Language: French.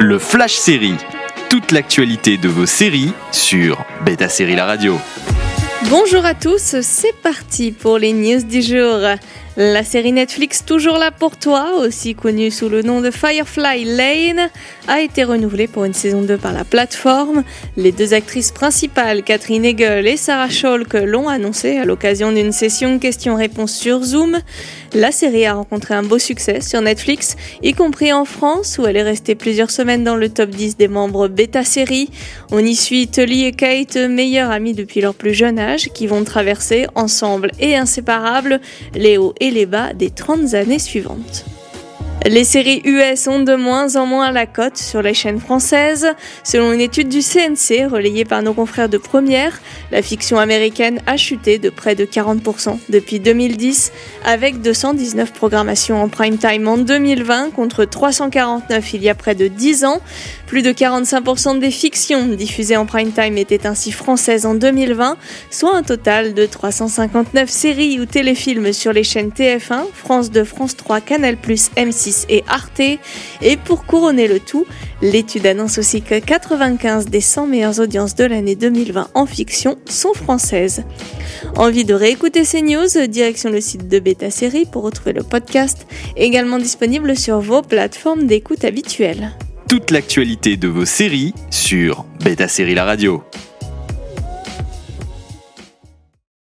Le Flash Série. Toute l'actualité de vos séries sur Beta Série La Radio. Bonjour à tous, c'est parti pour les news du jour. La série Netflix Toujours là pour toi, aussi connue sous le nom de Firefly Lane, a été renouvelée pour une saison 2 par la plateforme. Les deux actrices principales, Catherine Hegel et Sarah Scholk, l'ont annoncé à l'occasion d'une session questions-réponses sur Zoom. La série a rencontré un beau succès sur Netflix, y compris en France, où elle est restée plusieurs semaines dans le top 10 des membres bêta série. On y suit Tully et Kate, meilleures amies depuis leur plus jeune âge, qui vont traverser ensemble et inséparables les hauts et les bas des 30 années suivantes. Les séries US ont de moins en moins la cote sur les chaînes françaises. Selon une étude du CNC relayée par nos confrères de première, la fiction américaine a chuté de près de 40% depuis 2010, avec 219 programmations en prime time en 2020 contre 349 il y a près de 10 ans. Plus de 45% des fictions diffusées en prime time étaient ainsi françaises en 2020, soit un total de 359 séries ou téléfilms sur les chaînes TF1, France 2, France 3, Canal+, M6 et Arte. Et pour couronner le tout, l'étude annonce aussi que 95 des 100 meilleures audiences de l'année 2020 en fiction sont françaises. Envie de réécouter ces news Direction le site de Beta Série pour retrouver le podcast, également disponible sur vos plateformes d'écoute habituelles. Toute l'actualité de vos séries sur Beta Série La Radio.